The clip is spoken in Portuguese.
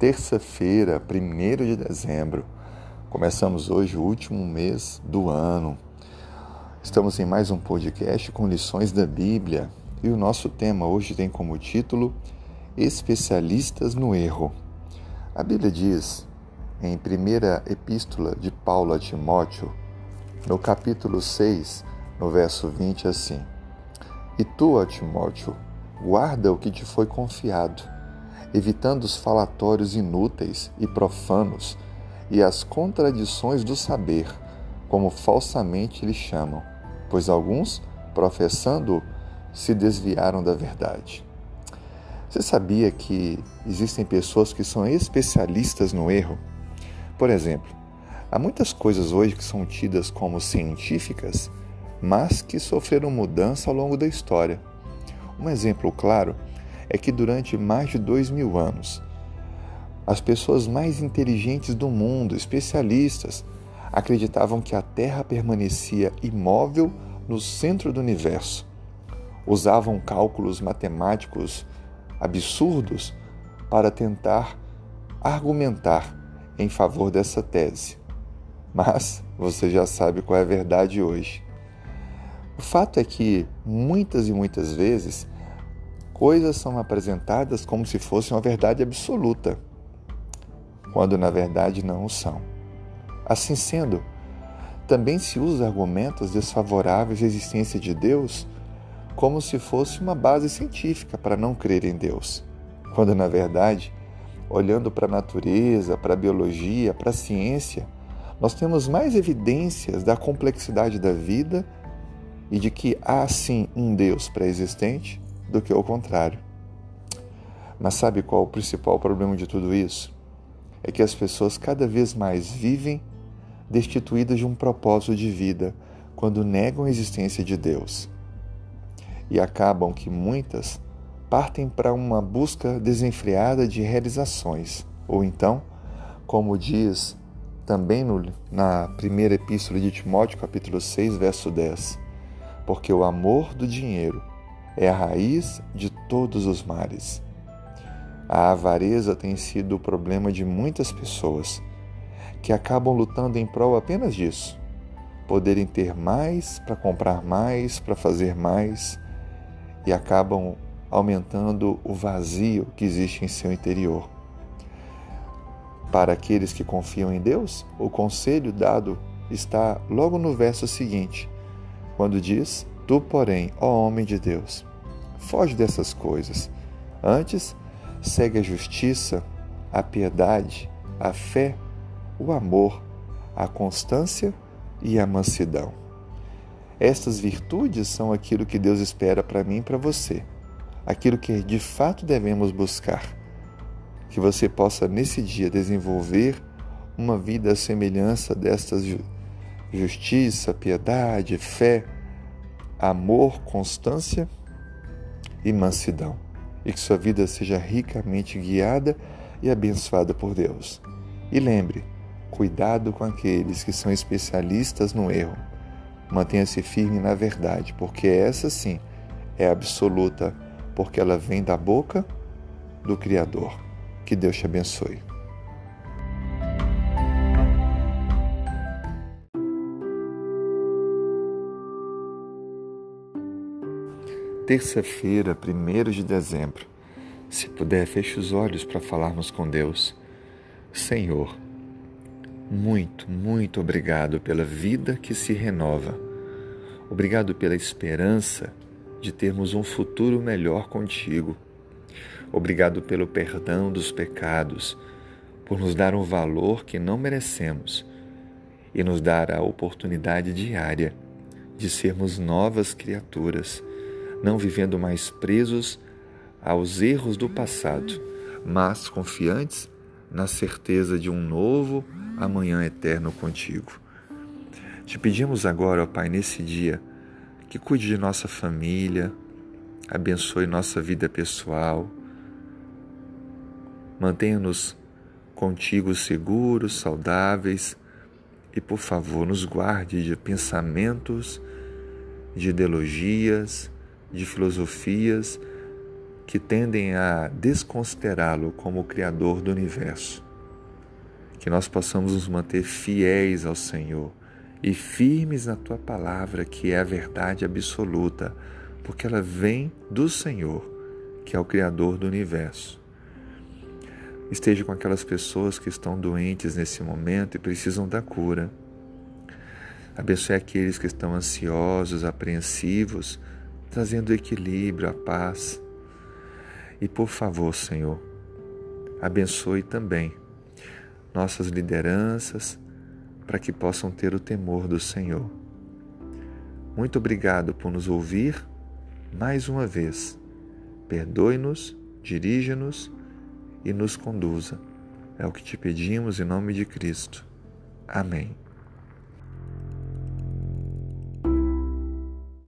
terça-feira, 1 de dezembro. Começamos hoje o último mês do ano. Estamos em mais um podcast com lições da Bíblia e o nosso tema hoje tem como título Especialistas no Erro. A Bíblia diz, em primeira epístola de Paulo a Timóteo, no capítulo 6, no verso 20, assim: E tu, Timóteo, guarda o que te foi confiado evitando os falatórios inúteis e profanos e as contradições do saber, como falsamente lhe chamam, pois alguns, professando, se desviaram da verdade. Você sabia que existem pessoas que são especialistas no erro? Por exemplo, há muitas coisas hoje que são tidas como científicas, mas que sofreram mudança ao longo da história. Um exemplo claro é que durante mais de dois mil anos, as pessoas mais inteligentes do mundo, especialistas, acreditavam que a Terra permanecia imóvel no centro do universo. Usavam cálculos matemáticos absurdos para tentar argumentar em favor dessa tese. Mas você já sabe qual é a verdade hoje. O fato é que muitas e muitas vezes coisas são apresentadas como se fosse uma verdade absoluta, quando na verdade não o são. Assim sendo, também se usa argumentos desfavoráveis à existência de Deus como se fosse uma base científica para não crer em Deus, quando na verdade, olhando para a natureza, para a biologia, para a ciência, nós temos mais evidências da complexidade da vida e de que há sim um Deus pré-existente do que o contrário. Mas sabe qual o principal problema de tudo isso? É que as pessoas cada vez mais vivem destituídas de um propósito de vida quando negam a existência de Deus. E acabam que muitas partem para uma busca desenfreada de realizações, ou então, como diz também no, na primeira epístola de Timóteo, capítulo 6, verso 10, porque o amor do dinheiro é a raiz de todos os males. A avareza tem sido o problema de muitas pessoas que acabam lutando em prol apenas disso, poderem ter mais para comprar mais, para fazer mais e acabam aumentando o vazio que existe em seu interior. Para aqueles que confiam em Deus, o conselho dado está logo no verso seguinte, quando diz: Tu, porém, ó homem de Deus, Foge dessas coisas. Antes, segue a justiça, a piedade, a fé, o amor, a constância e a mansidão. Estas virtudes são aquilo que Deus espera para mim e para você, aquilo que de fato devemos buscar. Que você possa nesse dia desenvolver uma vida à semelhança destas justiça, piedade, fé, amor, constância e mansidão, e que sua vida seja ricamente guiada e abençoada por Deus. E lembre, cuidado com aqueles que são especialistas no erro. Mantenha-se firme na verdade, porque essa sim é absoluta, porque ela vem da boca do Criador. Que Deus te abençoe. Terça-feira, 1 de dezembro. Se puder, feche os olhos para falarmos com Deus. Senhor, muito, muito obrigado pela vida que se renova. Obrigado pela esperança de termos um futuro melhor contigo. Obrigado pelo perdão dos pecados, por nos dar um valor que não merecemos e nos dar a oportunidade diária de sermos novas criaturas não vivendo mais presos aos erros do passado, mas confiantes na certeza de um novo amanhã eterno contigo. Te pedimos agora, ó Pai, nesse dia, que cuide de nossa família, abençoe nossa vida pessoal, mantenha-nos contigo seguros, saudáveis e, por favor, nos guarde de pensamentos, de ideologias, de filosofias que tendem a desconsiderá-lo como o Criador do universo. Que nós possamos nos manter fiéis ao Senhor e firmes na tua palavra, que é a verdade absoluta, porque ela vem do Senhor, que é o Criador do universo. Esteja com aquelas pessoas que estão doentes nesse momento e precisam da cura. Abençoe aqueles que estão ansiosos, apreensivos, trazendo equilíbrio, a paz. E por favor, Senhor, abençoe também nossas lideranças para que possam ter o temor do Senhor. Muito obrigado por nos ouvir mais uma vez. Perdoe-nos, dirija-nos e nos conduza. É o que te pedimos em nome de Cristo. Amém.